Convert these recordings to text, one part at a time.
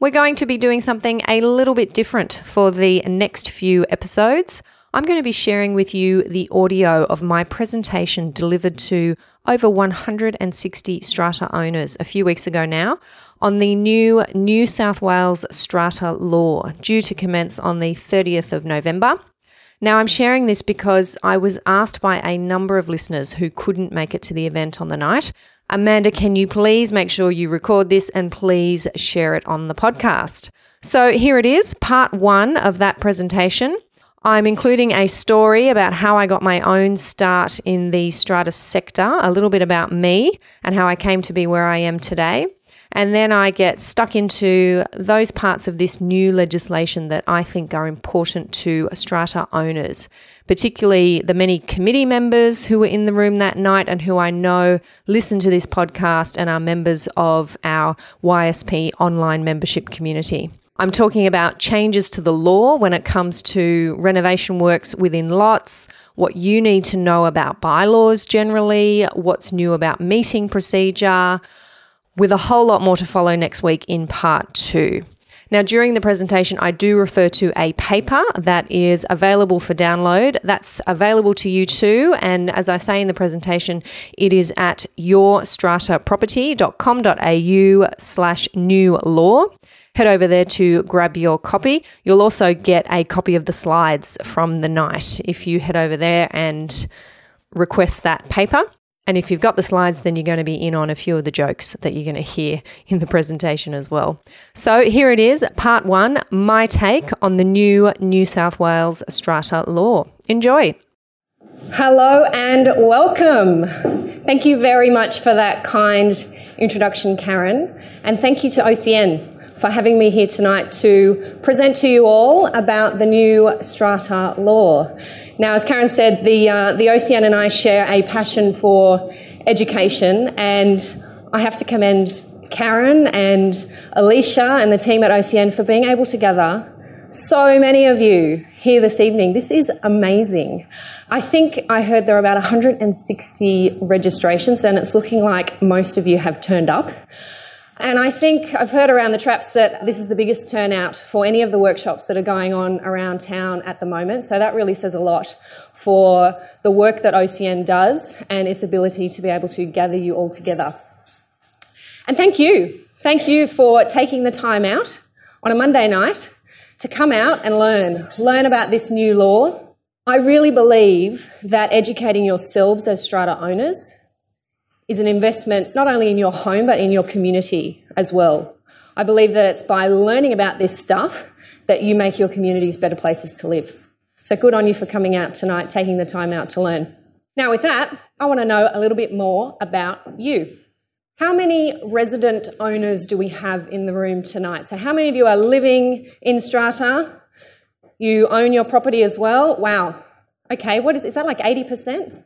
We're going to be doing something a little bit different for the next few episodes. I'm going to be sharing with you the audio of my presentation delivered to over 160 strata owners a few weeks ago now on the new New South Wales strata law due to commence on the 30th of November. Now, I'm sharing this because I was asked by a number of listeners who couldn't make it to the event on the night Amanda, can you please make sure you record this and please share it on the podcast? So here it is, part one of that presentation. I'm including a story about how I got my own start in the strata sector, a little bit about me and how I came to be where I am today. And then I get stuck into those parts of this new legislation that I think are important to strata owners, particularly the many committee members who were in the room that night and who I know listen to this podcast and are members of our YSP online membership community. I'm talking about changes to the law when it comes to renovation works within lots, what you need to know about bylaws generally, what's new about meeting procedure, with a whole lot more to follow next week in part two. Now, during the presentation, I do refer to a paper that is available for download. That's available to you too. And as I say in the presentation, it is at yourstrataproperty.com.au slash new law. Head over there to grab your copy. You'll also get a copy of the slides from the night if you head over there and request that paper. And if you've got the slides, then you're going to be in on a few of the jokes that you're going to hear in the presentation as well. So here it is, part one my take on the new New South Wales strata law. Enjoy. Hello and welcome. Thank you very much for that kind introduction, Karen. And thank you to OCN for having me here tonight to present to you all about the new strata law. Now, as Karen said, the, uh, the OCN and I share a passion for education, and I have to commend Karen and Alicia and the team at OCN for being able to gather so many of you here this evening. This is amazing. I think I heard there are about 160 registrations, and it's looking like most of you have turned up. And I think I've heard around the traps that this is the biggest turnout for any of the workshops that are going on around town at the moment. So that really says a lot for the work that OCN does and its ability to be able to gather you all together. And thank you. Thank you for taking the time out on a Monday night to come out and learn. Learn about this new law. I really believe that educating yourselves as strata owners is an investment not only in your home but in your community as well. I believe that it's by learning about this stuff that you make your communities better places to live. So good on you for coming out tonight, taking the time out to learn. Now, with that, I want to know a little bit more about you. How many resident owners do we have in the room tonight? So, how many of you are living in strata? You own your property as well? Wow. Okay, what is, is that like 80%?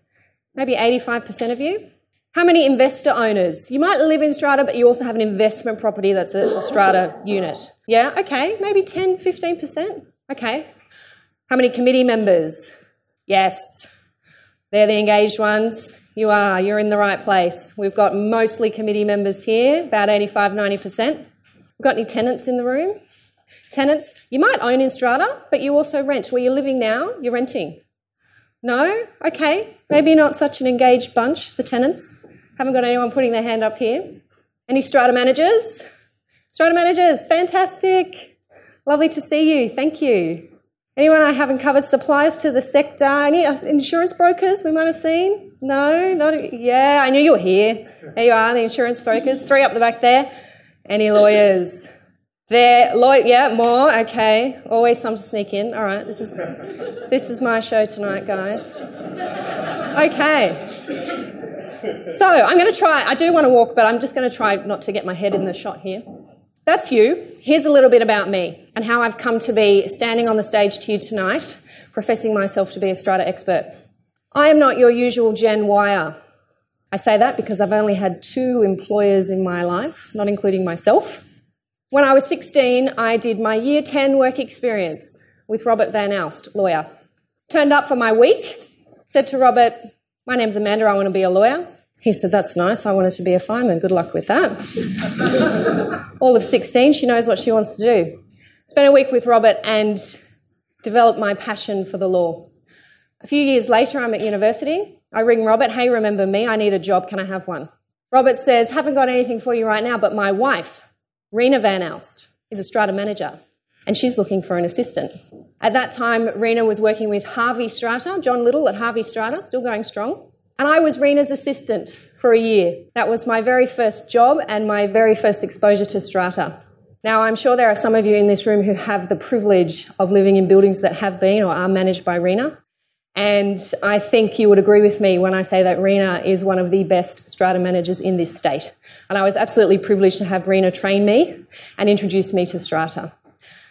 Maybe 85% of you? How many investor owners? You might live in strata, but you also have an investment property that's a, strata unit. Yeah, okay, maybe 10, 15%. Okay. How many committee members? Yes, they're the engaged ones. You are, you're in the right place. We've got mostly committee members here, about 85, 90%. We've got any tenants in the room? Tenants, you might own in strata, but you also rent. Where you're living now, you're renting. No? Okay, maybe not such an engaged bunch, the tenants. Haven't got anyone putting their hand up here. Any strata managers? Strata managers, fantastic. Lovely to see you. Thank you. Anyone I haven't covered suppliers to the sector? Any uh, insurance brokers we might have seen? No, not yeah. I knew you were here. There you are, the insurance brokers. Three up the back there. Any lawyers? There, lawyer. Yeah, more. Okay. Always some to sneak in. All right. This is this is my show tonight, guys. Okay. So I'm going to try. I do want to walk, but I'm just going to try not to get my head in the shot here. that's you. Here's a little bit about me and how I've come to be standing on the stage to you tonight, professing myself to be a strata expert. I am not your usual Gen Y-er. I say that because I've only had two employers in my life, not including myself. When I was 16, I did my year 10 work experience with Robert Van Alst, lawyer. Turned up for my week, said to Robert, My name's Amanda, I want to be a lawyer. He said, That's nice, I wanted to be a fireman, good luck with that. All of 16, she knows what she wants to do. Spent a week with Robert and developed my passion for the law. A few years later, I'm at university. I ring Robert, Hey, remember me? I need a job, can I have one? Robert says, Haven't got anything for you right now, but my wife, Rena Van Alst, is a strata manager and she's looking for an assistant. At that time, Rena was working with Harvey Strata, John Little at Harvey Strata, still going strong. And I was Rena's assistant for a year. That was my very first job and my very first exposure to strata. Now, I'm sure there are some of you in this room who have the privilege of living in buildings that have been or are managed by Rena. And I think you would agree with me when I say that Rena is one of the best strata managers in this state. And I was absolutely privileged to have Rena train me and introduce me to strata.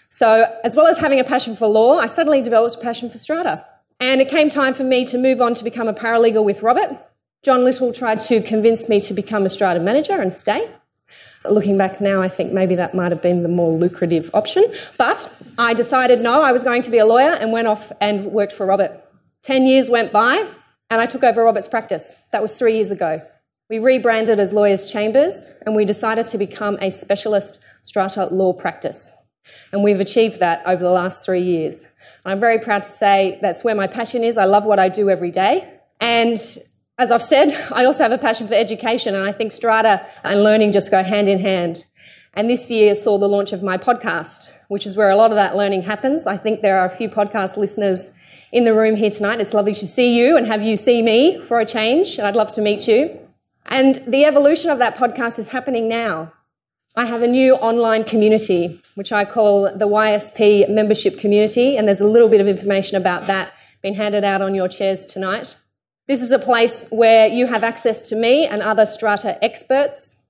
So, as well as having a passion for law, I suddenly developed a passion for strata. And it came time for me to move on to become a paralegal with Robert. John Little tried to convince me to become a strata manager and stay. Looking back now, I think maybe that might have been the more lucrative option. But I decided no, I was going to be a lawyer and went off and worked for Robert. Ten years went by and I took over Robert's practice. That was three years ago. We rebranded as Lawyers Chambers and we decided to become a specialist strata law practice. And we've achieved that over the last three years. I'm very proud to say that's where my passion is. I love what I do every day. And as I've said, I also have a passion for education, and I think strata and learning just go hand in hand. And this year saw the launch of my podcast, which is where a lot of that learning happens. I think there are a few podcast listeners in the room here tonight. It's lovely to see you and have you see me for a change, and I'd love to meet you. And the evolution of that podcast is happening now. I have a new online community, which I call the YSP membership community, and there's a little bit of information about that being handed out on your chairs tonight. This is a place where you have access to me and other strata experts.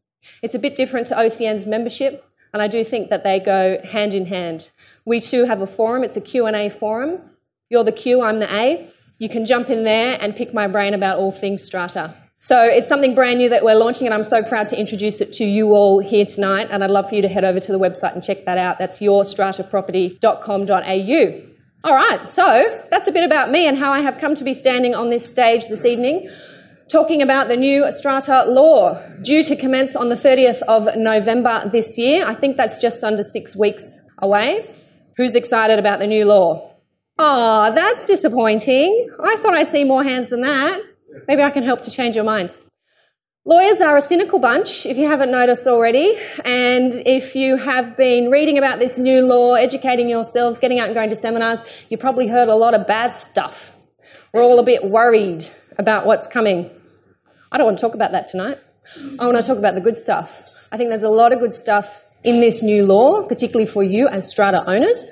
It's a bit different to OCN's membership, and I do think that they go hand in hand. We too have a forum. It's a Q&A forum. You're the Q, I'm the A. You can jump in there and pick my brain about all things strata. So it's something brand new that we're launching, and I'm so proud to introduce it to you all here tonight. And I'd love for you to head over to the website and check that out. That's yourstrataproperty.com.au. All right, so that's a bit about me and how I have come to be standing on this stage this evening talking about the new strata law due to commence on the 30th of November this year. I think that's just under six weeks away. Who's excited about the new law? Oh, that's disappointing. I thought I'd see more hands than that. Maybe I can help to change your minds. Lawyers are a cynical bunch, if you haven't noticed already. And if you have been reading about this new law, educating yourselves, getting out and going to seminars, you probably heard a lot of bad stuff. We're all a bit worried about what's coming. I don't want to talk about that tonight. I want to talk about the good stuff. I think there's a lot of good stuff in this new law, particularly for you as strata owners.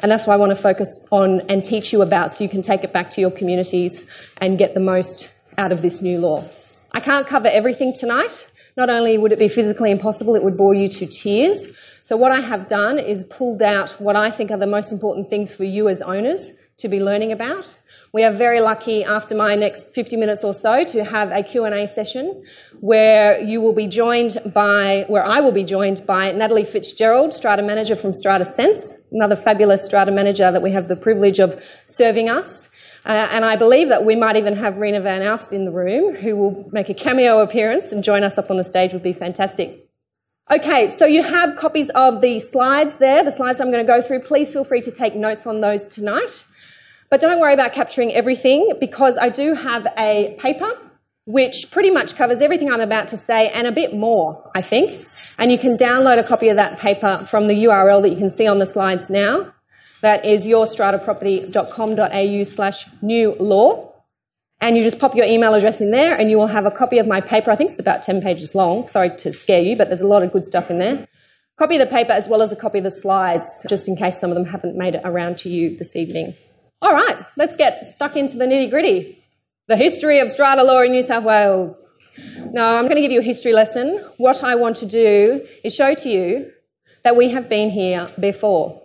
And that's what I want to focus on and teach you about so you can take it back to your communities and get the most out of this new law. I can't cover everything tonight. Not only would it be physically impossible, it would bore you to tears. So, what I have done is pulled out what I think are the most important things for you as owners to be learning about. We are very lucky after my next 50 minutes or so to have a Q&A session where you will be joined by, where I will be joined by Natalie Fitzgerald, Strata Manager from Strata Sense, another fabulous Strata Manager that we have the privilege of serving us. Uh, and I believe that we might even have Rena Van Alst in the room, who will make a cameo appearance and join us up on the stage would be fantastic. Okay, so you have copies of the slides there, the slides I'm going to go through. Please feel free to take notes on those tonight. But don't worry about capturing everything because I do have a paper which pretty much covers everything I'm about to say and a bit more, I think. And you can download a copy of that paper from the URL that you can see on the slides now. That is yourstrataproperty.com.au slash new law. And you just pop your email address in there and you will have a copy of my paper. I think it's about 10 pages long. Sorry to scare you, but there's a lot of good stuff in there. Copy the paper as well as a copy of the slides, just in case some of them haven't made it around to you this evening. All right, let's get stuck into the nitty gritty. The history of strata law in New South Wales. Now, I'm going to give you a history lesson. What I want to do is show to you that we have been here before.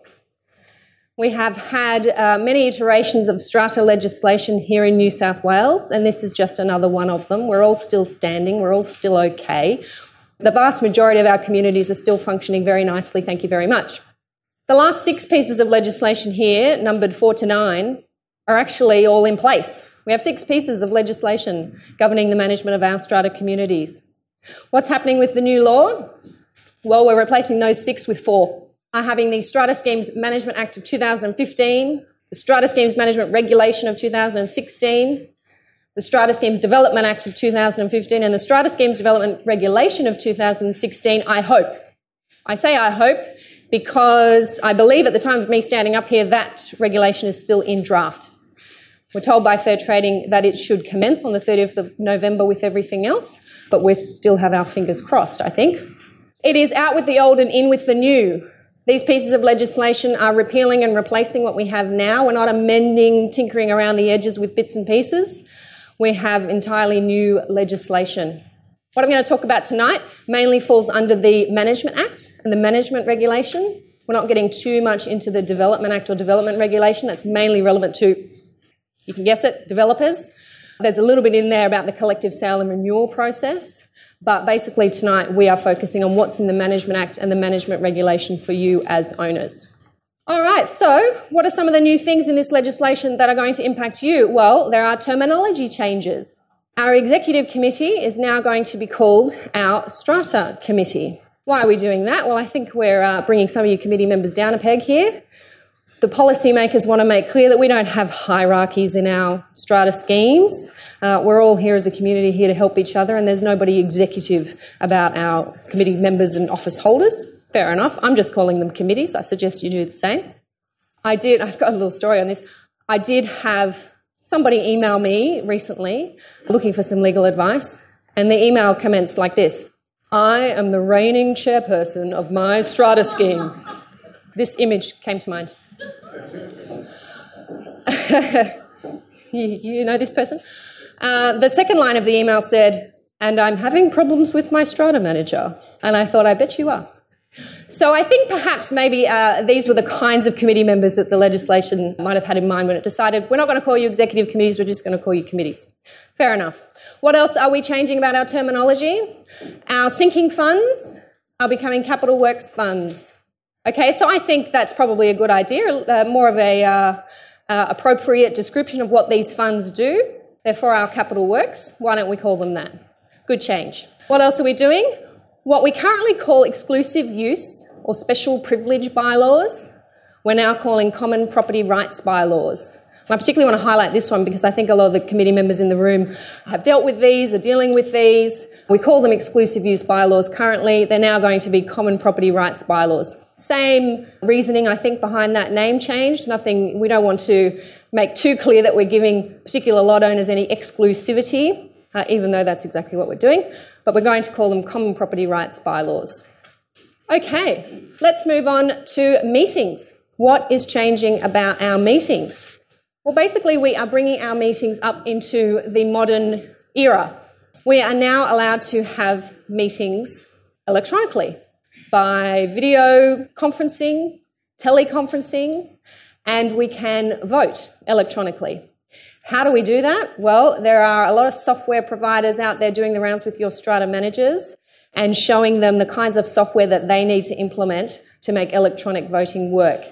We have had uh, many iterations of strata legislation here in New South Wales, and this is just another one of them. We're all still standing, we're all still okay. The vast majority of our communities are still functioning very nicely, thank you very much. The last six pieces of legislation here, numbered four to nine, are actually all in place. We have six pieces of legislation governing the management of our strata communities. What's happening with the new law? Well, we're replacing those six with four are having the Strata Schemes Management Act of 2015, the Strata Schemes Management Regulation of 2016, the Strata Schemes Development Act of 2015, and the Strata Schemes Development Regulation of 2016, I hope. I say I hope because I believe at the time of me standing up here that regulation is still in draft. We're told by Fair Trading that it should commence on the 30th of November with everything else, but we still have our fingers crossed, I think. It is out with the old and in with the new. These pieces of legislation are repealing and replacing what we have now. We're not amending, tinkering around the edges with bits and pieces. We have entirely new legislation. What I'm going to talk about tonight mainly falls under the Management Act and the Management Regulation. We're not getting too much into the Development Act or Development Regulation. That's mainly relevant to, you can guess it, developers. There's a little bit in there about the collective sale and renewal process. But basically, tonight we are focusing on what's in the Management Act and the management regulation for you as owners. All right, so what are some of the new things in this legislation that are going to impact you? Well, there are terminology changes. Our executive committee is now going to be called our strata committee. Why are we doing that? Well, I think we're uh, bringing some of you committee members down a peg here the policymakers want to make clear that we don't have hierarchies in our strata schemes. Uh, we're all here as a community here to help each other, and there's nobody executive about our committee members and office holders. Fair enough. I'm just calling them committees. I suggest you do the same. I did, I've got a little story on this. I did have somebody email me recently looking for some legal advice, and the email commenced like this I am the reigning chairperson of my strata scheme. This image came to mind. you, you, know this person? Uh, the second line of the email said, and I'm having problems with my strata manager. And I thought, I bet you are. So I think perhaps maybe uh, these were the kinds of committee members that the legislation might have had in mind when it decided we're not going to call you executive committees, we're just going to call you committees. Fair enough. What else are we changing about our terminology? Our sinking funds are becoming capital works funds. Okay, so I think that's probably a good idea, uh, more of a uh, uh, appropriate description of what these funds do. They're for our capital works. Why don't we call them that? Good change. What else are we doing? What we currently call exclusive use or special privilege bylaws, we're now calling common property rights bylaws. And I particularly want to highlight this one because I think a lot of the committee members in the room have dealt with these, are dealing with these. We call them exclusive use bylaws currently. They're now going to be common property rights bylaws. Same reasoning, I think, behind that name change. Nothing, we don't want to make too clear that we're giving particular lot owners any exclusivity, uh, even though that's exactly what we're doing. But we're going to call them common property rights bylaws. Okay, let's move on to meetings. What is changing about our meetings? Well, basically, we are bringing our meetings up into the modern era. We are now allowed to have meetings electronically by video conferencing, teleconferencing, and we can vote electronically. How do we do that? Well, there are a lot of software providers out there doing the rounds with your strata managers and showing them the kinds of software that they need to implement to make electronic voting work.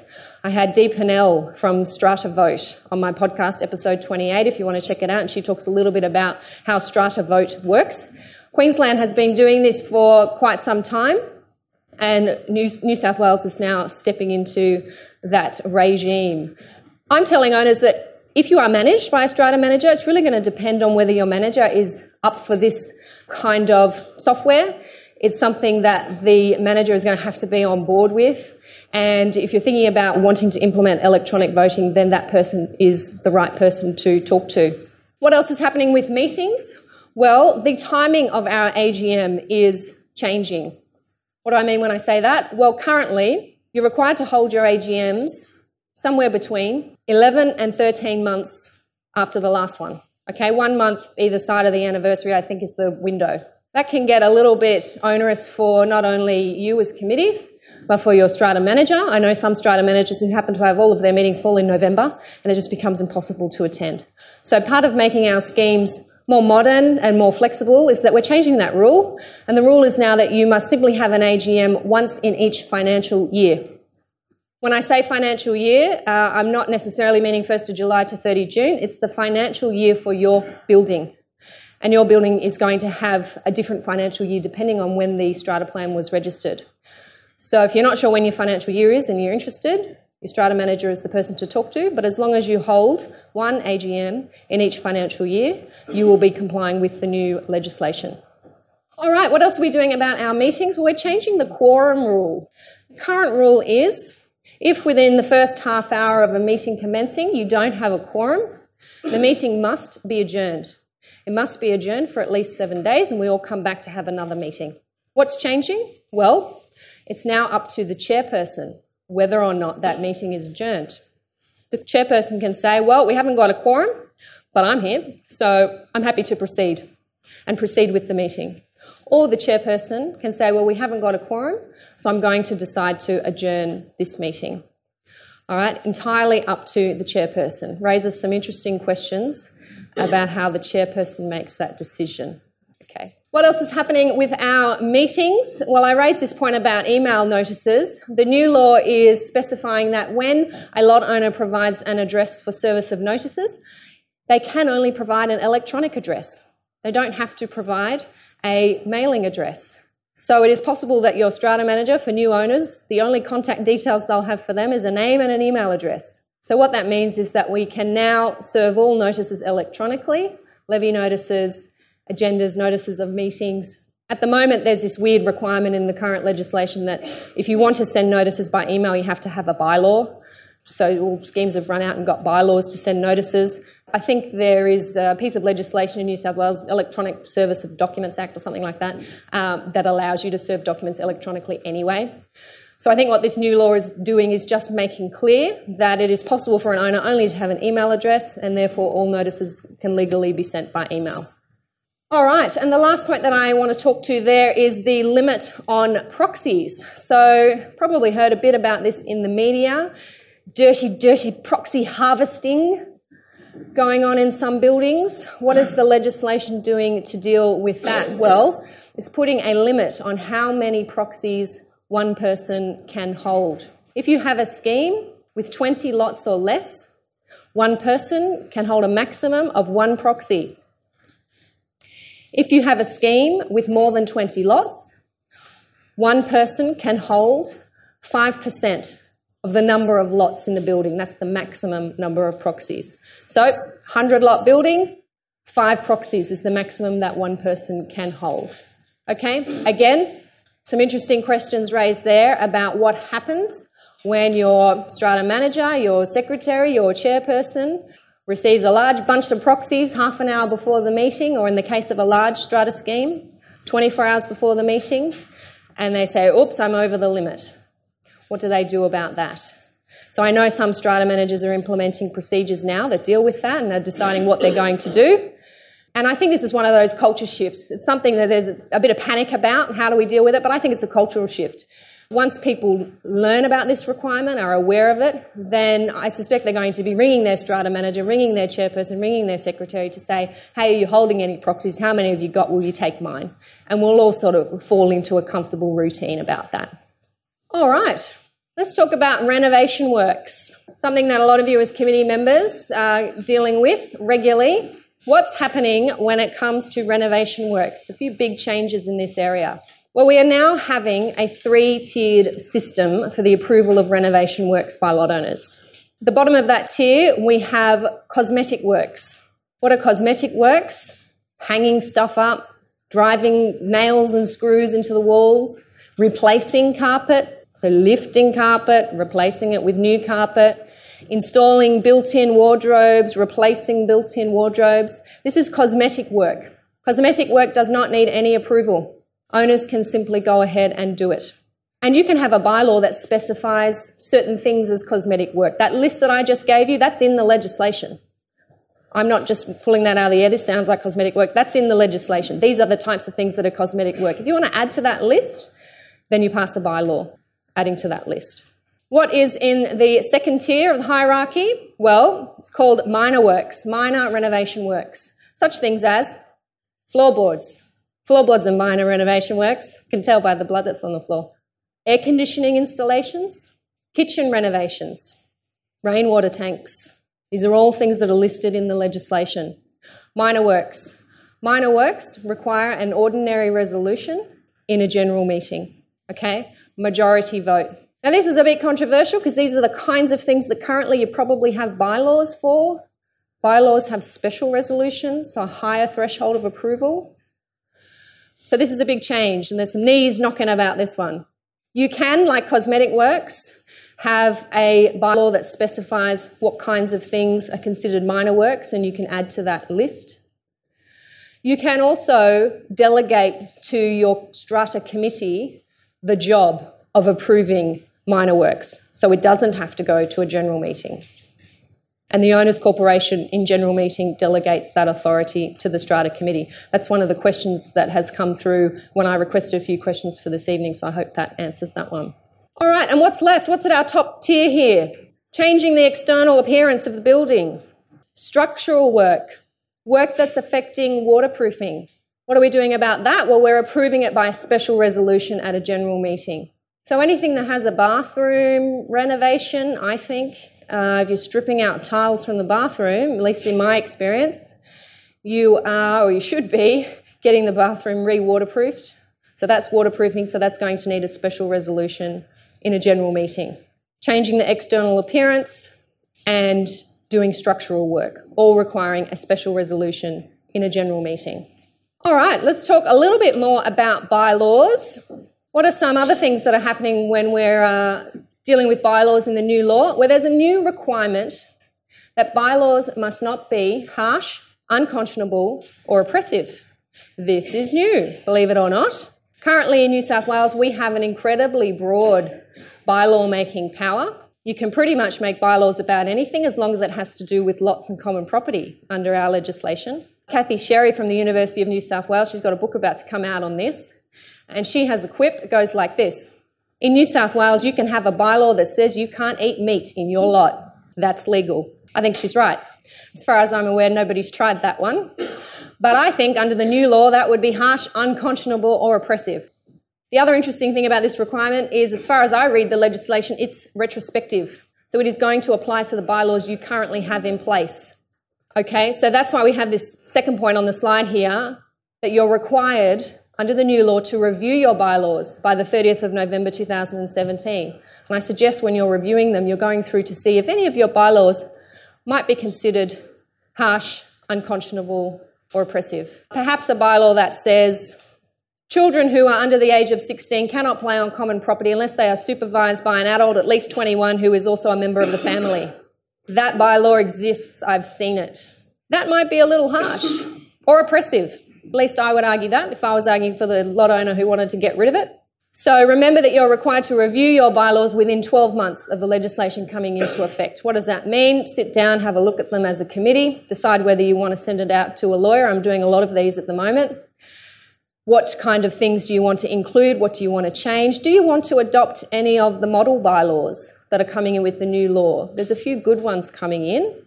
I had Dee Purnell from Strata Vote on my podcast, episode 28, if you want to check it out, and she talks a little bit about how Strata Vote works. Queensland has been doing this for quite some time, and New, New South Wales is now stepping into that regime. I'm telling owners that if you are managed by a strata manager, it's really going to depend on whether your manager is up for this kind of software. It's something that the manager is going to have to be on board with. And if you're thinking about wanting to implement electronic voting, then that person is the right person to talk to. What else is happening with meetings? Well, the timing of our AGM is changing. What do I mean when I say that? Well, currently, you're required to hold your AGMs somewhere between 11 and 13 months after the last one. Okay, one month either side of the anniversary, I think, is the window. That can get a little bit onerous for not only you as committees, but for your strata manager. I know some strata managers who happen to have all of their meetings fall in November and it just becomes impossible to attend. So part of making our schemes more modern and more flexible is that we're changing that rule. And the rule is now that you must simply have an AGM once in each financial year. When I say financial year, uh, I'm not necessarily meaning 1st of July to 30 June. It's the financial year for your building. And your building is going to have a different financial year depending on when the strata plan was registered. So if you're not sure when your financial year is and you're interested, your strata manager is the person to talk to, but as long as you hold one AGM in each financial year, you will be complying with the new legislation. All right, what else are we doing about our meetings? Well, we're changing the quorum rule. The current rule is if within the first half hour of a meeting commencing you don't have a quorum, the meeting must be adjourned. It must be adjourned for at least seven days, and we all come back to have another meeting. What's changing? Well, it's now up to the chairperson whether or not that meeting is adjourned. The chairperson can say, Well, we haven't got a quorum, but I'm here, so I'm happy to proceed and proceed with the meeting. Or the chairperson can say, Well, we haven't got a quorum, so I'm going to decide to adjourn this meeting. All right, entirely up to the chairperson. Raises some interesting questions about how the chairperson makes that decision. Okay. What else is happening with our meetings? Well, I raised this point about email notices. The new law is specifying that when a lot owner provides an address for service of notices, they can only provide an electronic address. They don't have to provide a mailing address. So it is possible that your strata manager for new owners, the only contact details they'll have for them is a name and an email address. So what that means is that we can now serve all notices electronically, levy notices, agendas, notices of meetings. At the moment, there's this weird requirement in the current legislation that if you want to send notices by email, you have to have a bylaw. So all schemes have run out and got bylaws to send notices. I think there is a piece of legislation in New South Wales, Electronic Service of Documents Act or something like that, um, that allows you to serve documents electronically anyway. So I think what this new law is doing is just making clear that it is possible for an owner only to have an email address and therefore all notices can legally be sent by email. All right, and the last point that I want to talk to there is the limit on proxies. So, probably heard a bit about this in the media. Dirty, dirty proxy harvesting going on in some buildings. What is the legislation doing to deal with that? Well, it's putting a limit on how many proxies one person can hold. If you have a scheme with 20 lots or less, one person can hold a maximum of one proxy. If you have a scheme with more than 20 lots, one person can hold 5% of the number of lots in the building. That's the maximum number of proxies. So, 100 lot building, five proxies is the maximum that one person can hold. Okay, again, some interesting questions raised there about what happens when your strata manager, your secretary, your chairperson receives a large bunch of proxies half an hour before the meeting, or in the case of a large strata scheme, 24 hours before the meeting, and they say, oops, I'm over the limit. What do they do about that? So I know some strata managers are implementing procedures now that deal with that and are deciding what they're going to do. And I think this is one of those culture shifts. It's something that there's a bit of panic about. and How do we deal with it? But I think it's a cultural shift. Once people learn about this requirement, are aware of it, then I suspect they're going to be ringing their strata manager, ringing their chairperson, ringing their secretary to say, hey, are you holding any proxies? How many have you got? Will you take mine? And we'll all sort of fall into a comfortable routine about that. All right, let's talk about renovation works, something that a lot of you as committee members are dealing with regularly. What's happening when it comes to renovation works? A few big changes in this area. Well, we are now having a three tiered system for the approval of renovation works by lot owners. The bottom of that tier, we have cosmetic works. What are cosmetic works? Hanging stuff up, driving nails and screws into the walls, replacing carpet, so lifting carpet, replacing it with new carpet, installing built in wardrobes, replacing built in wardrobes. This is cosmetic work. Cosmetic work does not need any approval. Owners can simply go ahead and do it. And you can have a bylaw that specifies certain things as cosmetic work. That list that I just gave you, that's in the legislation. I'm not just pulling that out of the air. This sounds like cosmetic work. That's in the legislation. These are the types of things that are cosmetic work. If you want to add to that list, then you pass a bylaw. adding to that list. What is in the second tier of the hierarchy? Well, it's called minor works, minor renovation works. Such things as floorboards. Floorboards are minor renovation works. You can tell by the blood that's on the floor. Air conditioning installations, kitchen renovations, rainwater tanks. These are all things that are listed in the legislation. Minor works. Minor works require an ordinary resolution in a general meeting. Okay? Majority vote. Now, this is a bit controversial because these are the kinds of things that currently you probably have bylaws for. Bylaws have special resolutions, so a higher threshold of approval. So, this is a big change, and there's some knees knocking about this one. You can, like cosmetic works, have a bylaw that specifies what kinds of things are considered minor works, and you can add to that list. You can also delegate to your strata committee the job of approving minor works, so it doesn't have to go to a general meeting. And the owners corporation in general meeting delegates that authority to the strata committee. That's one of the questions that has come through when I requested a few questions for this evening, so I hope that answers that one. All right, and what's left? What's at our top tier here? Changing the external appearance of the building. Structural work, work that's affecting waterproofing. What are we doing about that? Well, we're approving it by special resolution at a general meeting. So anything that has a bathroom renovation, I think, uh, if you're stripping out tiles from the bathroom, at least in my experience, you are, or you should be, getting the bathroom re-waterproofed. So that's waterproofing, so that's going to need a special resolution in a general meeting. Changing the external appearance and doing structural work, all requiring a special resolution in a general meeting. All right, let's talk a little bit more about bylaws. What are some other things that are happening when we're uh, dealing with bylaws in the new law? Where there's a new requirement that bylaws must not be harsh, unconscionable, or oppressive. This is new, believe it or not. Currently in New South Wales, we have an incredibly broad bylaw making power. You can pretty much make bylaws about anything as long as it has to do with lots and common property under our legislation. Cathy Sherry from the University of New South Wales, she's got a book about to come out on this. And she has a quip. It goes like this In New South Wales, you can have a bylaw that says you can't eat meat in your lot. That's legal. I think she's right. As far as I'm aware, nobody's tried that one. But I think under the new law, that would be harsh, unconscionable, or oppressive. The other interesting thing about this requirement is, as far as I read the legislation, it's retrospective. So it is going to apply to the bylaws you currently have in place. Okay, so that's why we have this second point on the slide here that you're required under the new law to review your bylaws by the 30th of November 2017. And I suggest when you're reviewing them, you're going through to see if any of your bylaws might be considered harsh, unconscionable, or oppressive. Perhaps a bylaw that says children who are under the age of 16 cannot play on common property unless they are supervised by an adult at least 21 who is also a member of the family. That bylaw exists, I've seen it. That might be a little harsh or oppressive. At least I would argue that if I was arguing for the lot owner who wanted to get rid of it. So remember that you're required to review your bylaws within 12 months of the legislation coming into effect. What does that mean? Sit down, have a look at them as a committee, decide whether you want to send it out to a lawyer. I'm doing a lot of these at the moment. What kind of things do you want to include? What do you want to change? Do you want to adopt any of the model bylaws that are coming in with the new law? There's a few good ones coming in.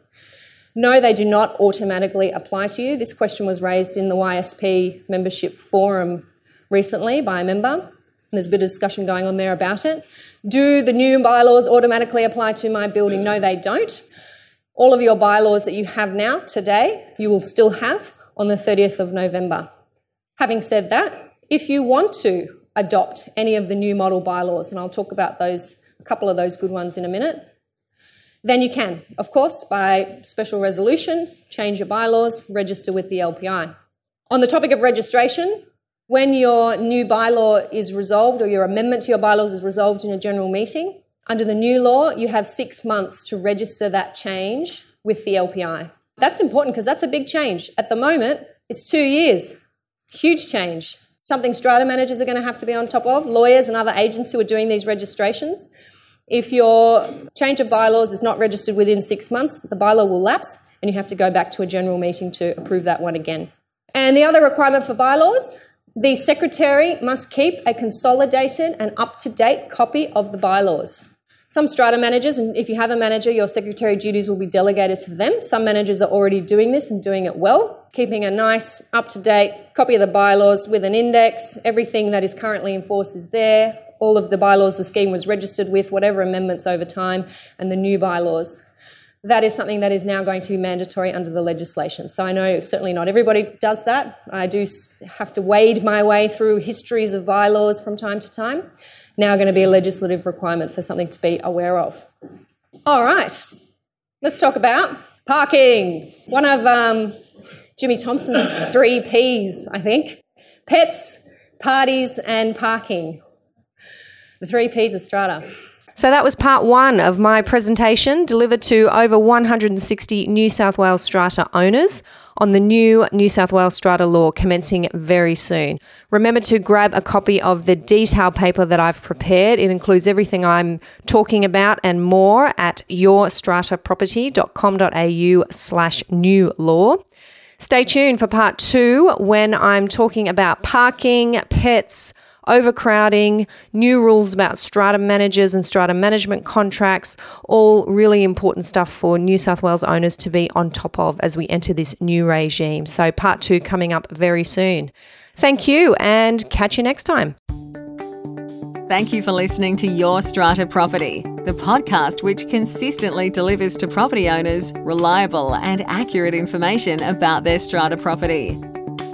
No, they do not automatically apply to you. This question was raised in the YSP membership forum recently by a member. There's a bit of discussion going on there about it. Do the new bylaws automatically apply to my building? No, they don't. All of your bylaws that you have now today, you will still have on the 30th of November. Having said that, if you want to adopt any of the new model bylaws, and I'll talk about those, a couple of those good ones in a minute, then you can, of course, by special resolution, change your bylaws, register with the LPI. On the topic of registration, when your new bylaw is resolved or your amendment to your bylaws is resolved in a general meeting, under the new law, you have six months to register that change with the LPI. That's important because that's a big change. At the moment, it's two years. Huge change. Something strata managers are going to have to be on top of, lawyers and other agents who are doing these registrations. If your change of bylaws is not registered within six months, the bylaw will lapse and you have to go back to a general meeting to approve that one again. And the other requirement for bylaws The secretary must keep a consolidated and up to date copy of the bylaws. Some strata managers, and if you have a manager, your secretary duties will be delegated to them. Some managers are already doing this and doing it well, keeping a nice, up to date copy of the bylaws with an index. Everything that is currently in force is there. All of the bylaws the scheme was registered with, whatever amendments over time, and the new bylaws that is something that is now going to be mandatory under the legislation. So I know certainly not everybody does that. I do have to wade my way through histories of bylaws from time to time. Now going to be a legislative requirement, so something to be aware of. All right, let's talk about parking. One of um, Jimmy Thomson's three P's, I think pets, parties, and parking. The three P's of strata. So that was part one of my presentation delivered to over 160 New South Wales strata owners on the new New South Wales strata law commencing very soon. Remember to grab a copy of the detailed paper that I've prepared. It includes everything I'm talking about and more at yourstrataproperty.com.au slash new law. Stay tuned for part two when I'm talking about parking, pets, overcrowding, new rules about strata managers and strata management contracts, all really important stuff for New South Wales owners to be on top of as we enter this new regime. So, part two coming up very soon. Thank you and catch you next time. Thank you for listening to Your Strata Property, the podcast which consistently delivers to property owners reliable and accurate information about their strata property.